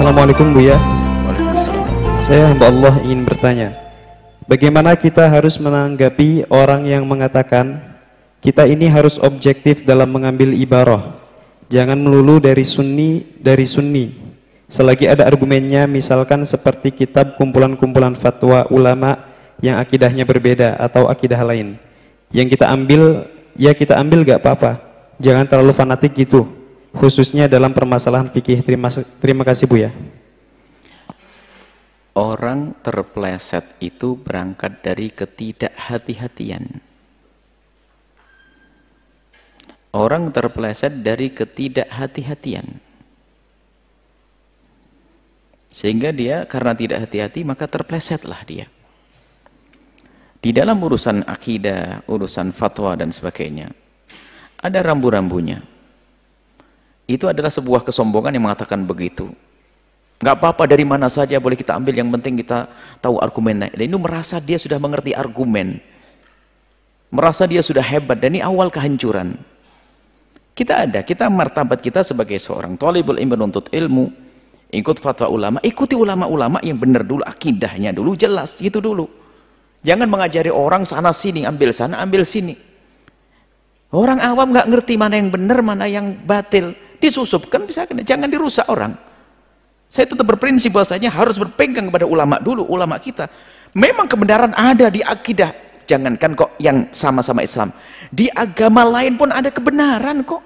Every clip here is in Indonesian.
Assalamualaikum Buya. Waalaikumsalam. Saya hamba Allah ingin bertanya. Bagaimana kita harus menanggapi orang yang mengatakan kita ini harus objektif dalam mengambil ibarah. Jangan melulu dari sunni dari sunni. Selagi ada argumennya misalkan seperti kitab kumpulan-kumpulan fatwa ulama yang akidahnya berbeda atau akidah lain. Yang kita ambil ya kita ambil gak apa-apa. Jangan terlalu fanatik gitu. Khususnya dalam permasalahan fikih. Terima, terima kasih Bu ya. Orang terpleset itu berangkat dari ketidakhati-hatian. Orang terpleset dari ketidakhati-hatian. Sehingga dia karena tidak hati-hati maka terplesetlah dia. Di dalam urusan akidah, urusan fatwa dan sebagainya, ada rambu-rambunya. Itu adalah sebuah kesombongan yang mengatakan begitu. Nggak apa-apa dari mana saja boleh kita ambil, yang penting kita tahu argumennya. Dan itu merasa dia sudah mengerti argumen. Merasa dia sudah hebat, dan ini awal kehancuran. Kita ada, kita martabat kita sebagai seorang talibul ilmu menuntut ilmu, ikut fatwa ulama, ikuti ulama-ulama yang benar dulu, akidahnya dulu, jelas, gitu dulu. Jangan mengajari orang sana sini, ambil sana, ambil sini. Orang awam nggak ngerti mana yang benar, mana yang batil. Disusupkan bisa kena, jangan dirusak orang. Saya tetap berprinsip bahwasanya harus berpegang kepada ulama dulu, ulama kita. Memang kebenaran ada di akidah. Jangankan kok yang sama-sama Islam. Di agama lain pun ada kebenaran kok.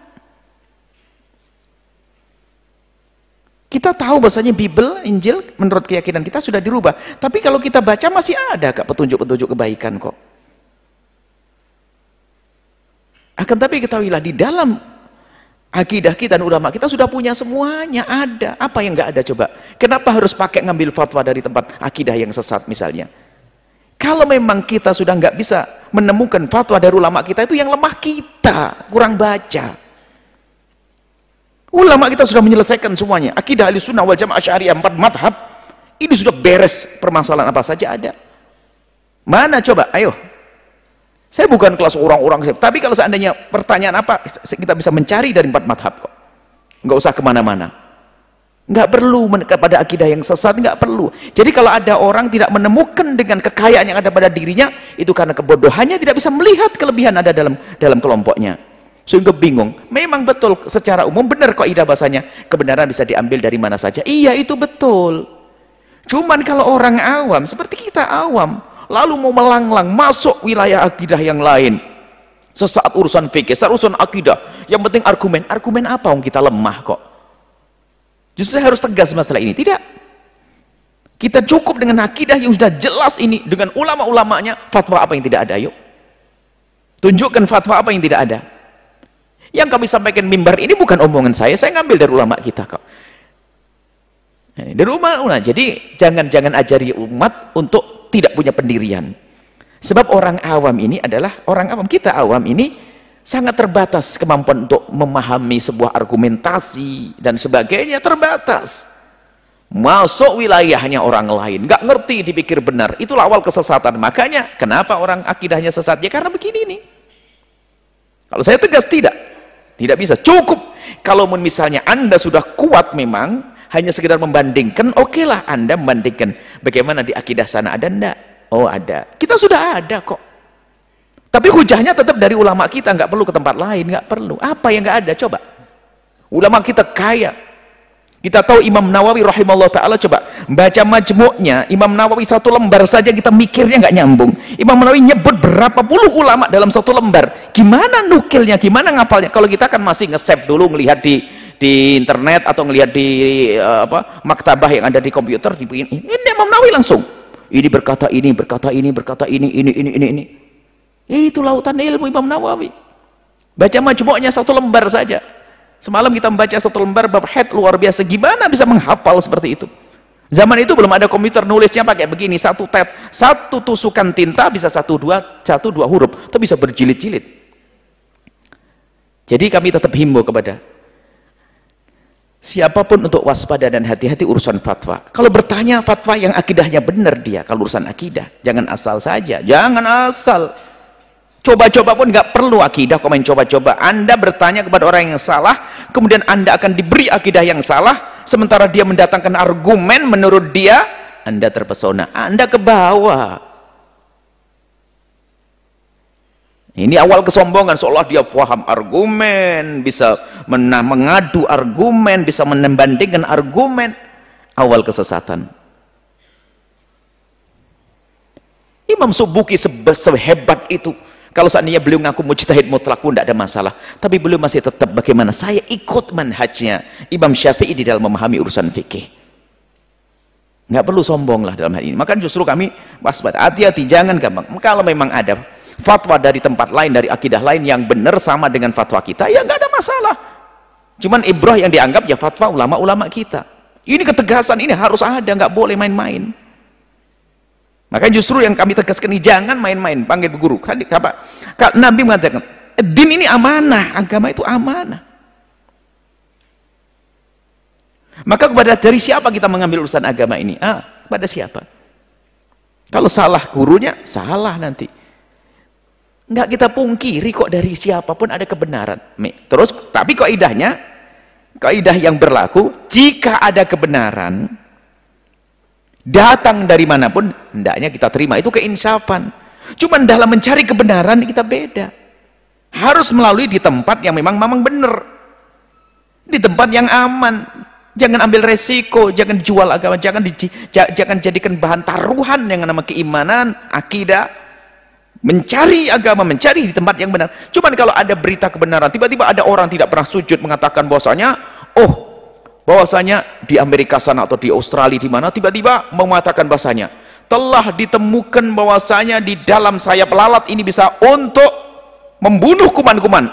Kita tahu bahasanya Bible, Injil, menurut keyakinan kita sudah dirubah. Tapi kalau kita baca masih ada kak petunjuk-petunjuk kebaikan kok. Akan tapi ketahuilah di dalam akidah kita dan ulama kita sudah punya semuanya ada. Apa yang nggak ada coba? Kenapa harus pakai ngambil fatwa dari tempat akidah yang sesat misalnya? Kalau memang kita sudah nggak bisa menemukan fatwa dari ulama kita itu yang lemah kita, kurang baca. Ulama kita sudah menyelesaikan semuanya. Akidah ahli sunnah wal jamaah syariah empat madhab. Ini sudah beres permasalahan apa saja ada. Mana coba? Ayo. Saya bukan kelas orang-orang. Tapi kalau seandainya pertanyaan apa, kita bisa mencari dari empat madhab kok. Nggak usah ke mana-mana. Nggak perlu kepada akidah yang sesat, nggak perlu. Jadi kalau ada orang tidak menemukan dengan kekayaan yang ada pada dirinya, itu karena kebodohannya tidak bisa melihat kelebihan ada dalam dalam kelompoknya sehingga bingung memang betul secara umum benar kok ida bahasanya kebenaran bisa diambil dari mana saja iya itu betul cuman kalau orang awam seperti kita awam lalu mau melanglang masuk wilayah akidah yang lain. Sesaat urusan fikih, sesaat urusan akidah. Yang penting argumen, argumen apa? Yang kita lemah kok. Justru harus tegas masalah ini, tidak. Kita cukup dengan akidah yang sudah jelas ini. Dengan ulama-ulamanya fatwa apa yang tidak ada, yuk tunjukkan fatwa apa yang tidak ada. Yang kami sampaikan mimbar ini bukan omongan saya, saya ngambil dari ulama kita kok. Dari rumah ulama. Jadi jangan-jangan ajari umat untuk tidak punya pendirian. Sebab orang awam ini adalah orang awam kita awam ini sangat terbatas kemampuan untuk memahami sebuah argumentasi dan sebagainya terbatas. Masuk wilayahnya orang lain, nggak ngerti dipikir benar. Itulah awal kesesatan. Makanya kenapa orang akidahnya sesat? Ya karena begini nih. Kalau saya tegas tidak. Tidak bisa. Cukup. Kalau misalnya Anda sudah kuat memang, hanya sekedar membandingkan, okelah Anda membandingkan. Bagaimana di akidah sana ada enggak? Oh ada. Kita sudah ada kok. Tapi hujahnya tetap dari ulama kita, nggak perlu ke tempat lain, nggak perlu. Apa yang nggak ada? Coba. Ulama kita kaya, kita tahu Imam Nawawi rahimahullah ta'ala coba baca majmuknya Imam Nawawi satu lembar saja kita mikirnya nggak nyambung Imam Nawawi nyebut berapa puluh ulama dalam satu lembar gimana nukilnya, gimana ngapalnya kalau kita kan masih nge-save dulu ngelihat di di internet atau ngelihat di uh, apa maktabah yang ada di komputer di ini, ini Imam Nawawi langsung ini berkata ini, berkata ini, berkata ini, ini, ini, ini, ini itu lautan ilmu Imam Nawawi baca majmuknya satu lembar saja Semalam kita membaca satu lembar bab head luar biasa. Gimana bisa menghafal seperti itu? Zaman itu belum ada komputer nulisnya pakai begini, satu tet, satu tusukan tinta bisa satu dua, satu dua huruf, itu bisa berjilid-jilid. Jadi kami tetap himbau kepada siapa pun untuk waspada dan hati-hati urusan fatwa. Kalau bertanya fatwa yang akidahnya benar dia, kalau urusan akidah, jangan asal saja, jangan asal. Coba-coba pun nggak perlu akidah kok main coba-coba. Anda bertanya kepada orang yang salah kemudian anda akan diberi akidah yang salah sementara dia mendatangkan argumen menurut dia anda terpesona. Anda ke bawah Ini awal kesombongan seolah dia paham argumen, bisa mengadu argumen, bisa membandingkan argumen. Awal kesesatan. Imam Subuki sehebat itu. Kalau seandainya beliau ngaku mujtahid mutlak pun tidak ada masalah. Tapi beliau masih tetap bagaimana saya ikut manhajnya Imam Syafi'i di dalam memahami urusan fikih. Nggak perlu sombong lah dalam hal ini. Maka justru kami waspada. Hati-hati, jangan gampang. Kalau memang ada fatwa dari tempat lain dari akidah lain yang benar sama dengan fatwa kita ya nggak ada masalah. Cuman ibrah yang dianggap ya fatwa ulama-ulama kita. Ini ketegasan ini harus ada nggak boleh main-main. Maka justru yang kami tegaskan ini jangan main-main. Panggil guru. Kan Nabi mengatakan din ini amanah agama itu amanah. Maka kepada dari siapa kita mengambil urusan agama ini? Ah kepada siapa? Kalau salah gurunya salah nanti Enggak kita pungkiri kok dari siapa pun ada kebenaran. Terus tapi kok kaidah yang berlaku jika ada kebenaran datang dari mana pun hendaknya kita terima itu keinsafan. Cuman dalam mencari kebenaran kita beda. Harus melalui di tempat yang memang memang benar. Di tempat yang aman. Jangan ambil resiko, jangan jual agama, jangan di, jangan jadikan bahan taruhan yang nama keimanan, akidah, mencari agama, mencari di tempat yang benar. Cuman kalau ada berita kebenaran, tiba-tiba ada orang tidak pernah sujud mengatakan bahwasanya, oh, bahwasanya di Amerika sana atau di Australia di mana tiba-tiba mengatakan bahwasanya telah ditemukan bahwasanya di dalam sayap lalat ini bisa untuk membunuh kuman-kuman.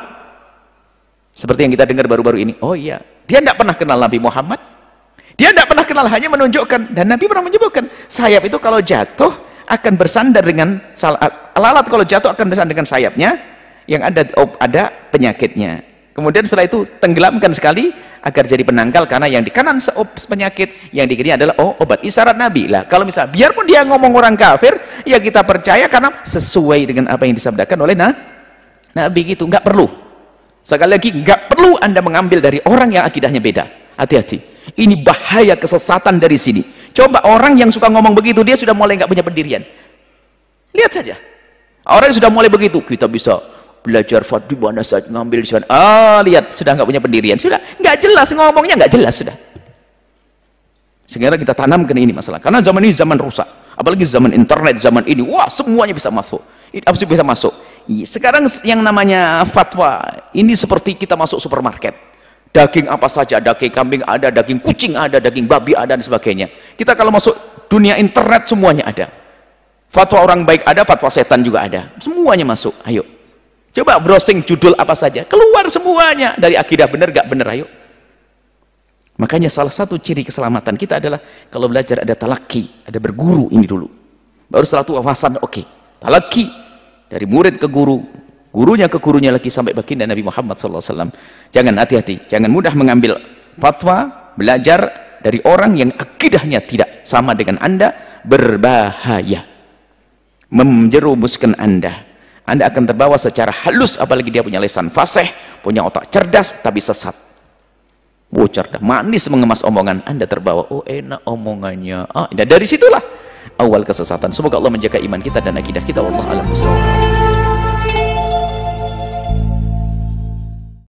Seperti yang kita dengar baru-baru ini. Oh iya, dia tidak pernah kenal Nabi Muhammad. Dia tidak pernah kenal, hanya menunjukkan dan Nabi pernah menyebutkan sayap itu kalau jatuh akan bersandar dengan lalat. Kalau jatuh akan bersandar dengan sayapnya yang ada ada penyakitnya. Kemudian setelah itu tenggelamkan sekali agar jadi penangkal karena yang di kanan penyakit yang di kiri adalah oh, obat isyarat nabi. Lah kalau misal biarpun dia ngomong orang kafir ya kita percaya karena sesuai dengan apa yang disabdakan oleh nah, nabi gitu. Nggak perlu. Sekali lagi nggak perlu anda mengambil dari orang yang akidahnya beda. Hati-hati ini bahaya kesesatan dari sini Coba orang yang suka ngomong begitu, dia sudah mulai nggak punya pendirian. Lihat saja. Orang yang sudah mulai begitu, kita bisa belajar fat di mana saja ngambil sana. Ah, lihat sudah nggak punya pendirian, sudah nggak jelas ngomongnya nggak jelas sudah. Sehingga kita tanamkan ini masalah. Karena zaman ini zaman rusak. Apalagi zaman internet, zaman ini, wah semuanya bisa masuk. Sih bisa masuk? Iya, sekarang yang namanya fatwa, ini seperti kita masuk supermarket daging apa saja, daging kambing ada, daging kucing ada, daging babi ada dan sebagainya. Kita kalau masuk dunia internet semuanya ada. Fatwa orang baik ada, fatwa setan juga ada. Semuanya masuk. Ayo. Coba browsing judul apa saja, keluar semuanya dari akidah benar gak benar, ayo. Makanya salah satu ciri keselamatan kita adalah kalau belajar ada talaki, ada berguru ini dulu. Baru setelah itu wawasan, oke. Okay. Talaki dari murid ke guru, gurunya ke gurunya lagi sampai baginda Nabi Muhammad SAW jangan hati-hati jangan mudah mengambil fatwa belajar dari orang yang akidahnya tidak sama dengan anda berbahaya. Menjerumuskan anda. Anda akan terbawa secara halus apalagi dia punya lesan fasih punya otak cerdas tapi sesat. Oh cerdas manis mengemas omongan. Anda terbawa oh enak omongannya. Ah, dari situlah awal kesesatan. Semoga Allah menjaga iman kita dan akidah kita. Allah alam